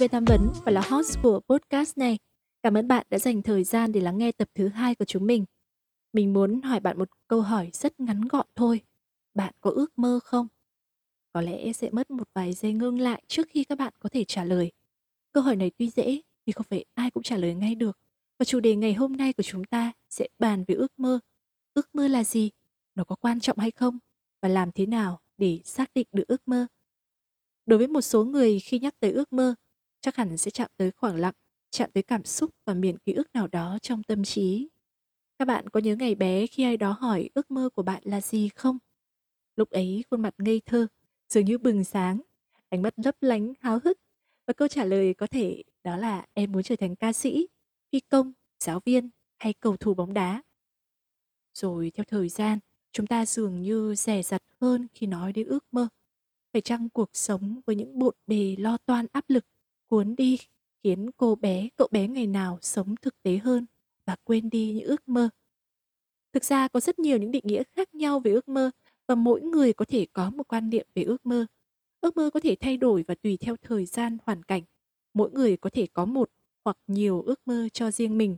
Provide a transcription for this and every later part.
TV về tham vấn và là host của podcast này. Cảm ơn bạn đã dành thời gian để lắng nghe tập thứ hai của chúng mình. Mình muốn hỏi bạn một câu hỏi rất ngắn gọn thôi. Bạn có ước mơ không? Có lẽ sẽ mất một vài giây ngưng lại trước khi các bạn có thể trả lời. Câu hỏi này tuy dễ nhưng không phải ai cũng trả lời ngay được. Và chủ đề ngày hôm nay của chúng ta sẽ bàn về ước mơ. Ước mơ là gì? Nó có quan trọng hay không? Và làm thế nào để xác định được ước mơ? Đối với một số người khi nhắc tới ước mơ, chắc hẳn sẽ chạm tới khoảng lặng, chạm tới cảm xúc và miền ký ức nào đó trong tâm trí. Các bạn có nhớ ngày bé khi ai đó hỏi ước mơ của bạn là gì không? Lúc ấy khuôn mặt ngây thơ, dường như bừng sáng, ánh mắt lấp lánh háo hức và câu trả lời có thể đó là em muốn trở thành ca sĩ, phi công, giáo viên hay cầu thủ bóng đá. Rồi theo thời gian, chúng ta dường như rẻ rặt hơn khi nói đến ước mơ. Phải chăng cuộc sống với những bộn bề lo toan áp lực cuốn đi khiến cô bé, cậu bé ngày nào sống thực tế hơn và quên đi những ước mơ. Thực ra có rất nhiều những định nghĩa khác nhau về ước mơ và mỗi người có thể có một quan niệm về ước mơ. Ước mơ có thể thay đổi và tùy theo thời gian, hoàn cảnh. Mỗi người có thể có một hoặc nhiều ước mơ cho riêng mình.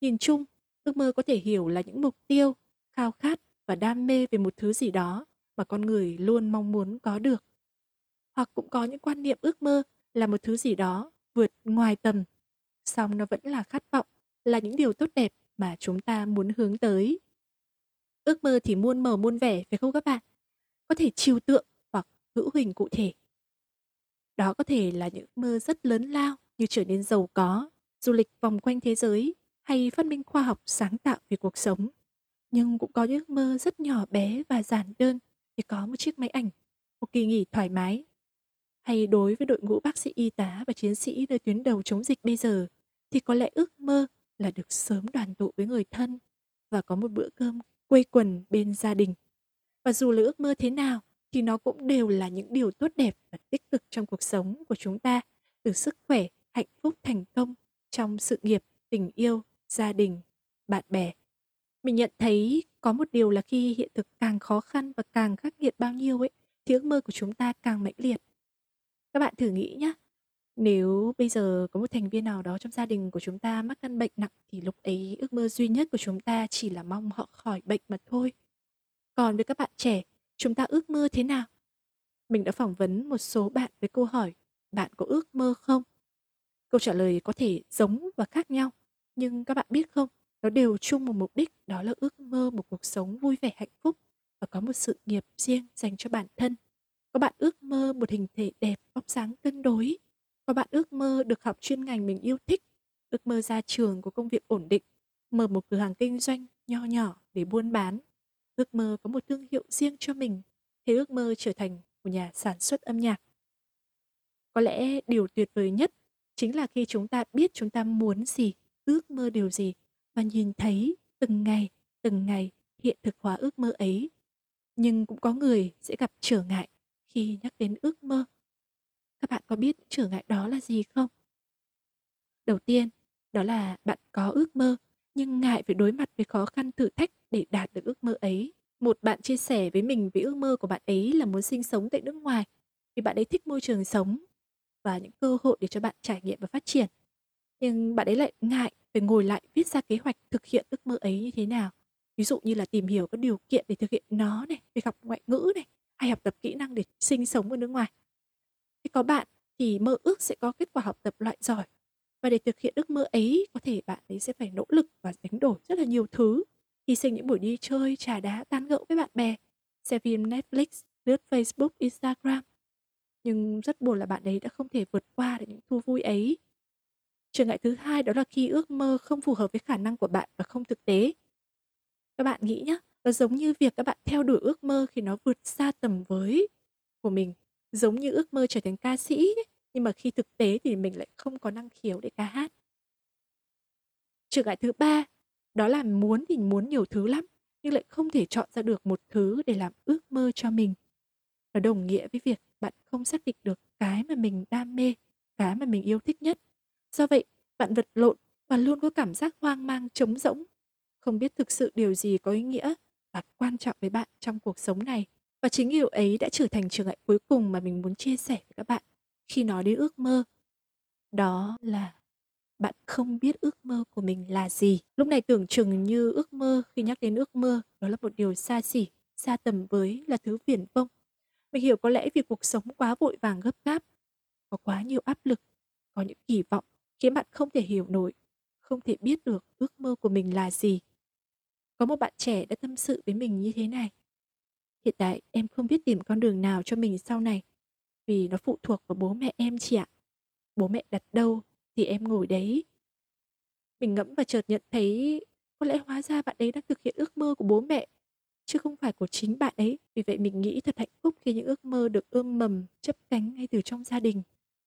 Nhìn chung, ước mơ có thể hiểu là những mục tiêu, khao khát và đam mê về một thứ gì đó mà con người luôn mong muốn có được. Hoặc cũng có những quan niệm ước mơ là một thứ gì đó vượt ngoài tầm, song nó vẫn là khát vọng, là những điều tốt đẹp mà chúng ta muốn hướng tới. Ước mơ thì muôn màu muôn vẻ phải không các bạn? Có thể trừu tượng hoặc hữu hình cụ thể. Đó có thể là những mơ rất lớn lao như trở nên giàu có, du lịch vòng quanh thế giới hay phát minh khoa học sáng tạo về cuộc sống. Nhưng cũng có những ước mơ rất nhỏ bé và giản đơn như có một chiếc máy ảnh, một kỳ nghỉ thoải mái. Hay đối với đội ngũ bác sĩ y tá và chiến sĩ nơi tuyến đầu chống dịch bây giờ, thì có lẽ ước mơ là được sớm đoàn tụ với người thân và có một bữa cơm quây quần bên gia đình. Và dù là ước mơ thế nào, thì nó cũng đều là những điều tốt đẹp và tích cực trong cuộc sống của chúng ta, từ sức khỏe, hạnh phúc, thành công trong sự nghiệp, tình yêu, gia đình, bạn bè. Mình nhận thấy có một điều là khi hiện thực càng khó khăn và càng khắc nghiệt bao nhiêu ấy, thì ước mơ của chúng ta càng mãnh liệt. Các bạn thử nghĩ nhé, nếu bây giờ có một thành viên nào đó trong gia đình của chúng ta mắc căn bệnh nặng thì lúc ấy ước mơ duy nhất của chúng ta chỉ là mong họ khỏi bệnh mà thôi. Còn với các bạn trẻ, chúng ta ước mơ thế nào? Mình đã phỏng vấn một số bạn với câu hỏi bạn có ước mơ không? Câu trả lời có thể giống và khác nhau, nhưng các bạn biết không, nó đều chung một mục đích đó là ước mơ một cuộc sống vui vẻ hạnh phúc và có một sự nghiệp riêng dành cho bản thân. Có bạn ước mơ một hình thể đẹp, vóc dáng cân đối. Có bạn ước mơ được học chuyên ngành mình yêu thích, ước mơ ra trường có công việc ổn định, mở một cửa hàng kinh doanh nho nhỏ để buôn bán, ước mơ có một thương hiệu riêng cho mình, hay ước mơ trở thành một nhà sản xuất âm nhạc. Có lẽ điều tuyệt vời nhất chính là khi chúng ta biết chúng ta muốn gì, ước mơ điều gì và nhìn thấy từng ngày, từng ngày hiện thực hóa ước mơ ấy. Nhưng cũng có người sẽ gặp trở ngại khi nhắc đến ước mơ. Các bạn có biết trở ngại đó là gì không? Đầu tiên, đó là bạn có ước mơ nhưng ngại phải đối mặt với khó khăn thử thách để đạt được ước mơ ấy. Một bạn chia sẻ với mình về ước mơ của bạn ấy là muốn sinh sống tại nước ngoài vì bạn ấy thích môi trường sống và những cơ hội để cho bạn trải nghiệm và phát triển. Nhưng bạn ấy lại ngại phải ngồi lại viết ra kế hoạch thực hiện ước mơ ấy như thế nào. Ví dụ như là tìm hiểu các điều kiện để thực hiện nó này, việc học ngoại ngữ này, hay học tập kỹ năng để sinh sống ở nước ngoài. Thế có bạn thì mơ ước sẽ có kết quả học tập loại giỏi. Và để thực hiện ước mơ ấy, có thể bạn ấy sẽ phải nỗ lực và đánh đổi rất là nhiều thứ. Hy sinh những buổi đi chơi, trà đá, tán gẫu với bạn bè, xem phim Netflix, lướt Facebook, Instagram. Nhưng rất buồn là bạn ấy đã không thể vượt qua được những thú vui ấy. Trở ngại thứ hai đó là khi ước mơ không phù hợp với khả năng của bạn và không thực tế. Các bạn nghĩ nhé, nó giống như việc các bạn theo đuổi ước mơ khi nó vượt xa tầm với của mình giống như ước mơ trở thành ca sĩ ấy, nhưng mà khi thực tế thì mình lại không có năng khiếu để ca hát. Trở ngại thứ ba, đó là muốn thì muốn nhiều thứ lắm, nhưng lại không thể chọn ra được một thứ để làm ước mơ cho mình. Nó đồng nghĩa với việc bạn không xác định được cái mà mình đam mê, cái mà mình yêu thích nhất. Do vậy, bạn vật lộn và luôn có cảm giác hoang mang trống rỗng, không biết thực sự điều gì có ý nghĩa mặt quan trọng với bạn trong cuộc sống này. Và chính điều ấy đã trở thành trở ngại cuối cùng mà mình muốn chia sẻ với các bạn khi nói đến ước mơ. Đó là bạn không biết ước mơ của mình là gì. Lúc này tưởng chừng như ước mơ khi nhắc đến ước mơ đó là một điều xa xỉ, xa tầm với là thứ viển vông. Mình hiểu có lẽ vì cuộc sống quá vội vàng gấp gáp, có quá nhiều áp lực, có những kỳ vọng khiến bạn không thể hiểu nổi, không thể biết được ước mơ của mình là gì. Có một bạn trẻ đã tâm sự với mình như thế này. Hiện tại em không biết tìm con đường nào cho mình sau này, vì nó phụ thuộc vào bố mẹ em chị ạ. Bố mẹ đặt đâu thì em ngồi đấy. Mình ngẫm và chợt nhận thấy có lẽ hóa ra bạn ấy đang thực hiện ước mơ của bố mẹ, chứ không phải của chính bạn ấy. Vì vậy mình nghĩ thật hạnh phúc khi những ước mơ được ươm mầm, chấp cánh ngay từ trong gia đình.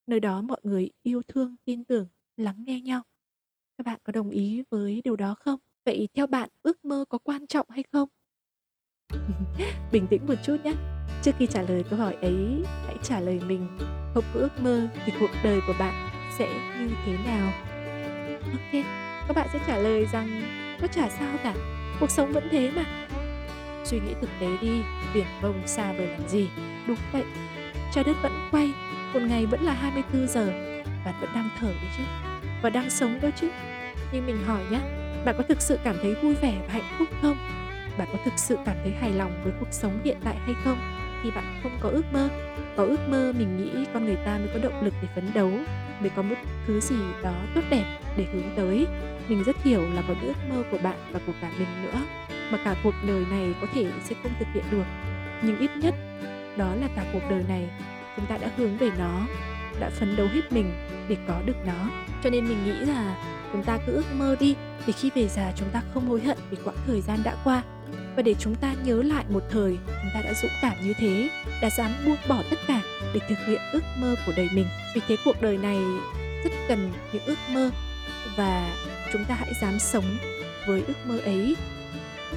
Nơi đó mọi người yêu thương, tin tưởng, lắng nghe nhau. Các bạn có đồng ý với điều đó không? Vậy theo bạn ước mơ có quan trọng hay không? Bình tĩnh một chút nhé. Trước khi trả lời câu hỏi ấy, hãy trả lời mình. Không có ước mơ thì cuộc đời của bạn sẽ như thế nào? Ok, các bạn sẽ trả lời rằng có chả sao cả, cuộc sống vẫn thế mà. Suy nghĩ thực tế đi, biển vông xa vời làm gì? Đúng vậy, trái đất vẫn quay, một ngày vẫn là 24 giờ, bạn vẫn đang thở đấy chứ, và đang sống đó chứ. Nhưng mình hỏi nhá, bạn có thực sự cảm thấy vui vẻ và hạnh phúc không? Bạn có thực sự cảm thấy hài lòng với cuộc sống hiện tại hay không? Khi bạn không có ước mơ, có ước mơ mình nghĩ con người ta mới có động lực để phấn đấu, mới có một thứ gì đó tốt đẹp để hướng tới. Mình rất hiểu là có ước mơ của bạn và của cả mình nữa, mà cả cuộc đời này có thể sẽ không thực hiện được. Nhưng ít nhất, đó là cả cuộc đời này chúng ta đã hướng về nó, đã phấn đấu hết mình để có được nó. Cho nên mình nghĩ là chúng ta cứ ước mơ đi để khi về già chúng ta không hối hận vì quãng thời gian đã qua. Và để chúng ta nhớ lại một thời, chúng ta đã dũng cảm như thế, đã dám buông bỏ tất cả để thực hiện ước mơ của đời mình. Vì thế cuộc đời này rất cần những ước mơ, và chúng ta hãy dám sống với ước mơ ấy.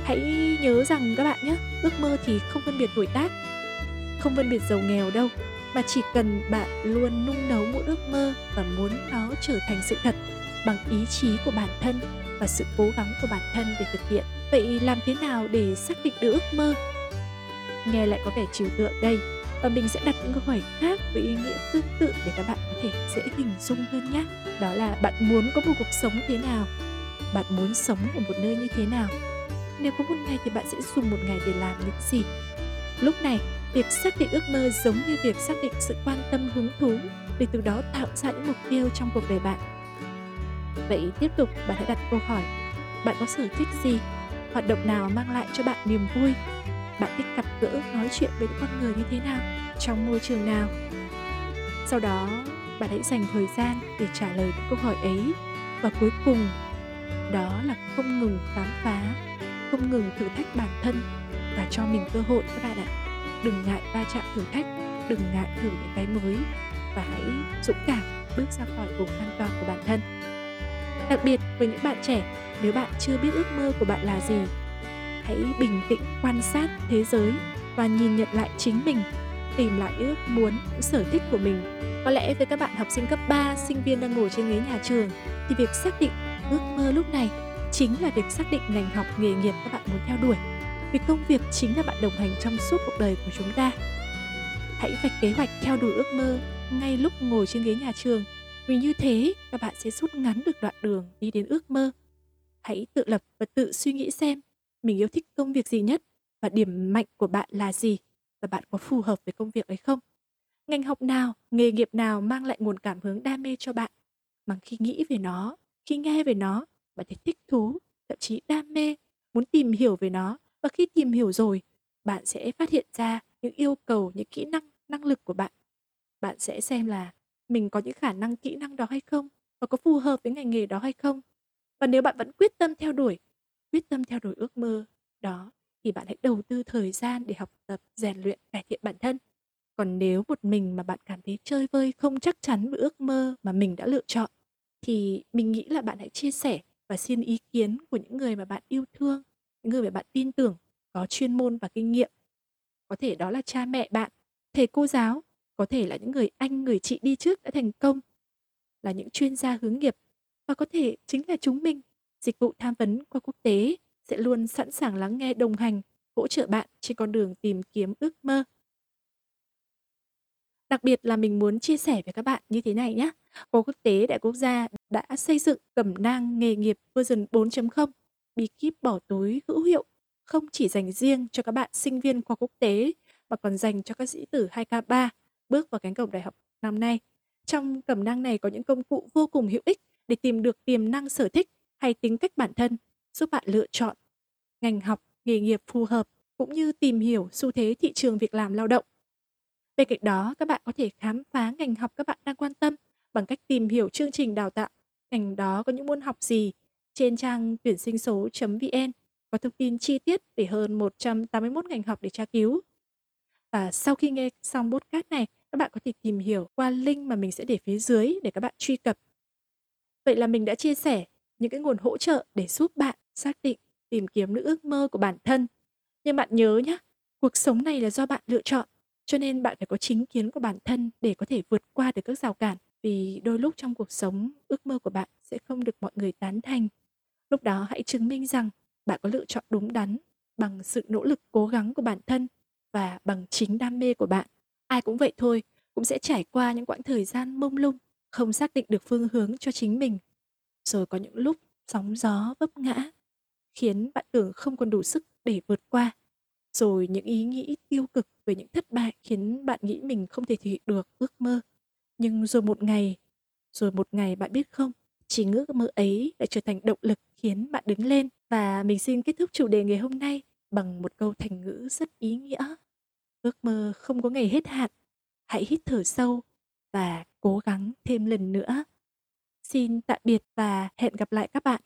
Hãy nhớ rằng các bạn nhé, ước mơ thì không phân biệt tuổi tác, không phân biệt giàu nghèo đâu, mà chỉ cần bạn luôn nung nấu một ước mơ và muốn nó trở thành sự thật bằng ý chí của bản thân và sự cố gắng của bản thân để thực hiện. Vậy làm thế nào để xác định được ước mơ? Nghe lại có vẻ trừu tượng đây, và mình sẽ đặt những câu hỏi khác với ý nghĩa tương tự để các bạn có thể dễ hình dung hơn nhé. Đó là bạn muốn có một cuộc sống thế nào? Bạn muốn sống ở một nơi như thế nào? Nếu có một ngày thì bạn sẽ dùng một ngày để làm những gì? Lúc này, việc xác định ước mơ giống như việc xác định sự quan tâm hứng thú, để từ đó tạo ra những mục tiêu trong cuộc đời bạn vậy tiếp tục, bạn hãy đặt câu hỏi. Bạn có sở thích gì? Hoạt động nào mang lại cho bạn niềm vui? Bạn thích gặp gỡ, nói chuyện với những con người như thế nào? Trong môi trường nào? Sau đó, bạn hãy dành thời gian để trả lời những câu hỏi ấy. Và cuối cùng, đó là không ngừng khám phá, không ngừng thử thách bản thân và cho mình cơ hội, các bạn ạ. Đừng ngại va chạm thử thách, đừng ngại thử những cái mới. Và hãy dũng cảm bước ra khỏi vùng an toàn của bản thân đặc biệt với những bạn trẻ nếu bạn chưa biết ước mơ của bạn là gì hãy bình tĩnh quan sát thế giới và nhìn nhận lại chính mình tìm lại ước muốn những sở thích của mình. Có lẽ với các bạn học sinh cấp 3, sinh viên đang ngồi trên ghế nhà trường thì việc xác định ước mơ lúc này chính là việc xác định ngành học nghề nghiệp các bạn muốn theo đuổi. Vì công việc chính là bạn đồng hành trong suốt cuộc đời của chúng ta. Hãy vạch kế hoạch theo đuổi ước mơ ngay lúc ngồi trên ghế nhà trường vì như thế, các bạn sẽ rút ngắn được đoạn đường đi đến ước mơ. Hãy tự lập và tự suy nghĩ xem, mình yêu thích công việc gì nhất và điểm mạnh của bạn là gì và bạn có phù hợp với công việc ấy không? Ngành học nào, nghề nghiệp nào mang lại nguồn cảm hứng đam mê cho bạn? Mà khi nghĩ về nó, khi nghe về nó, bạn thấy thích thú, thậm chí đam mê, muốn tìm hiểu về nó. Và khi tìm hiểu rồi, bạn sẽ phát hiện ra những yêu cầu, những kỹ năng năng lực của bạn. Bạn sẽ xem là mình có những khả năng kỹ năng đó hay không? Và có phù hợp với ngành nghề đó hay không? Và nếu bạn vẫn quyết tâm theo đuổi quyết tâm theo đuổi ước mơ đó thì bạn hãy đầu tư thời gian để học tập rèn luyện cải thiện bản thân. Còn nếu một mình mà bạn cảm thấy chơi vơi không chắc chắn với ước mơ mà mình đã lựa chọn, thì mình nghĩ là bạn hãy chia sẻ và xin ý kiến của những người mà bạn yêu thương, những người mà bạn tin tưởng, có chuyên môn và kinh nghiệm. Có thể đó là cha mẹ bạn, thầy cô giáo, có thể là những người anh, người chị đi trước đã thành công, là những chuyên gia hướng nghiệp, và có thể chính là chúng mình. Dịch vụ tham vấn qua quốc tế sẽ luôn sẵn sàng lắng nghe đồng hành, hỗ trợ bạn trên con đường tìm kiếm ước mơ. Đặc biệt là mình muốn chia sẻ với các bạn như thế này nhé. Khoa quốc tế Đại quốc gia đã xây dựng cẩm nang nghề nghiệp version 4.0, bí kíp bỏ túi hữu hiệu, không chỉ dành riêng cho các bạn sinh viên khoa quốc tế mà còn dành cho các sĩ tử 2K3 bước vào cánh cổng đại học năm nay. Trong cẩm năng này có những công cụ vô cùng hữu ích để tìm được tiềm năng sở thích hay tính cách bản thân, giúp bạn lựa chọn ngành học, nghề nghiệp phù hợp cũng như tìm hiểu xu thế thị trường việc làm lao động. Bên cạnh đó, các bạn có thể khám phá ngành học các bạn đang quan tâm bằng cách tìm hiểu chương trình đào tạo, ngành đó có những môn học gì trên trang tuyển sinh số.vn có thông tin chi tiết về hơn 181 ngành học để tra cứu. Và sau khi nghe xong podcast này, các bạn có thể tìm hiểu qua link mà mình sẽ để phía dưới để các bạn truy cập. Vậy là mình đã chia sẻ những cái nguồn hỗ trợ để giúp bạn xác định, tìm kiếm những ước mơ của bản thân. Nhưng bạn nhớ nhé, cuộc sống này là do bạn lựa chọn, cho nên bạn phải có chính kiến của bản thân để có thể vượt qua được các rào cản. Vì đôi lúc trong cuộc sống, ước mơ của bạn sẽ không được mọi người tán thành. Lúc đó hãy chứng minh rằng bạn có lựa chọn đúng đắn bằng sự nỗ lực cố gắng của bản thân và bằng chính đam mê của bạn. Ai cũng vậy thôi, cũng sẽ trải qua những quãng thời gian mông lung, không xác định được phương hướng cho chính mình. Rồi có những lúc sóng gió vấp ngã, khiến bạn tưởng không còn đủ sức để vượt qua. Rồi những ý nghĩ tiêu cực về những thất bại khiến bạn nghĩ mình không thể thực hiện được ước mơ. Nhưng rồi một ngày, rồi một ngày bạn biết không, chỉ ước mơ ấy lại trở thành động lực khiến bạn đứng lên. Và mình xin kết thúc chủ đề ngày hôm nay bằng một câu thành ngữ rất ý nghĩa. Ước mơ không có ngày hết hạn. Hãy hít thở sâu và cố gắng thêm lần nữa. Xin tạm biệt và hẹn gặp lại các bạn.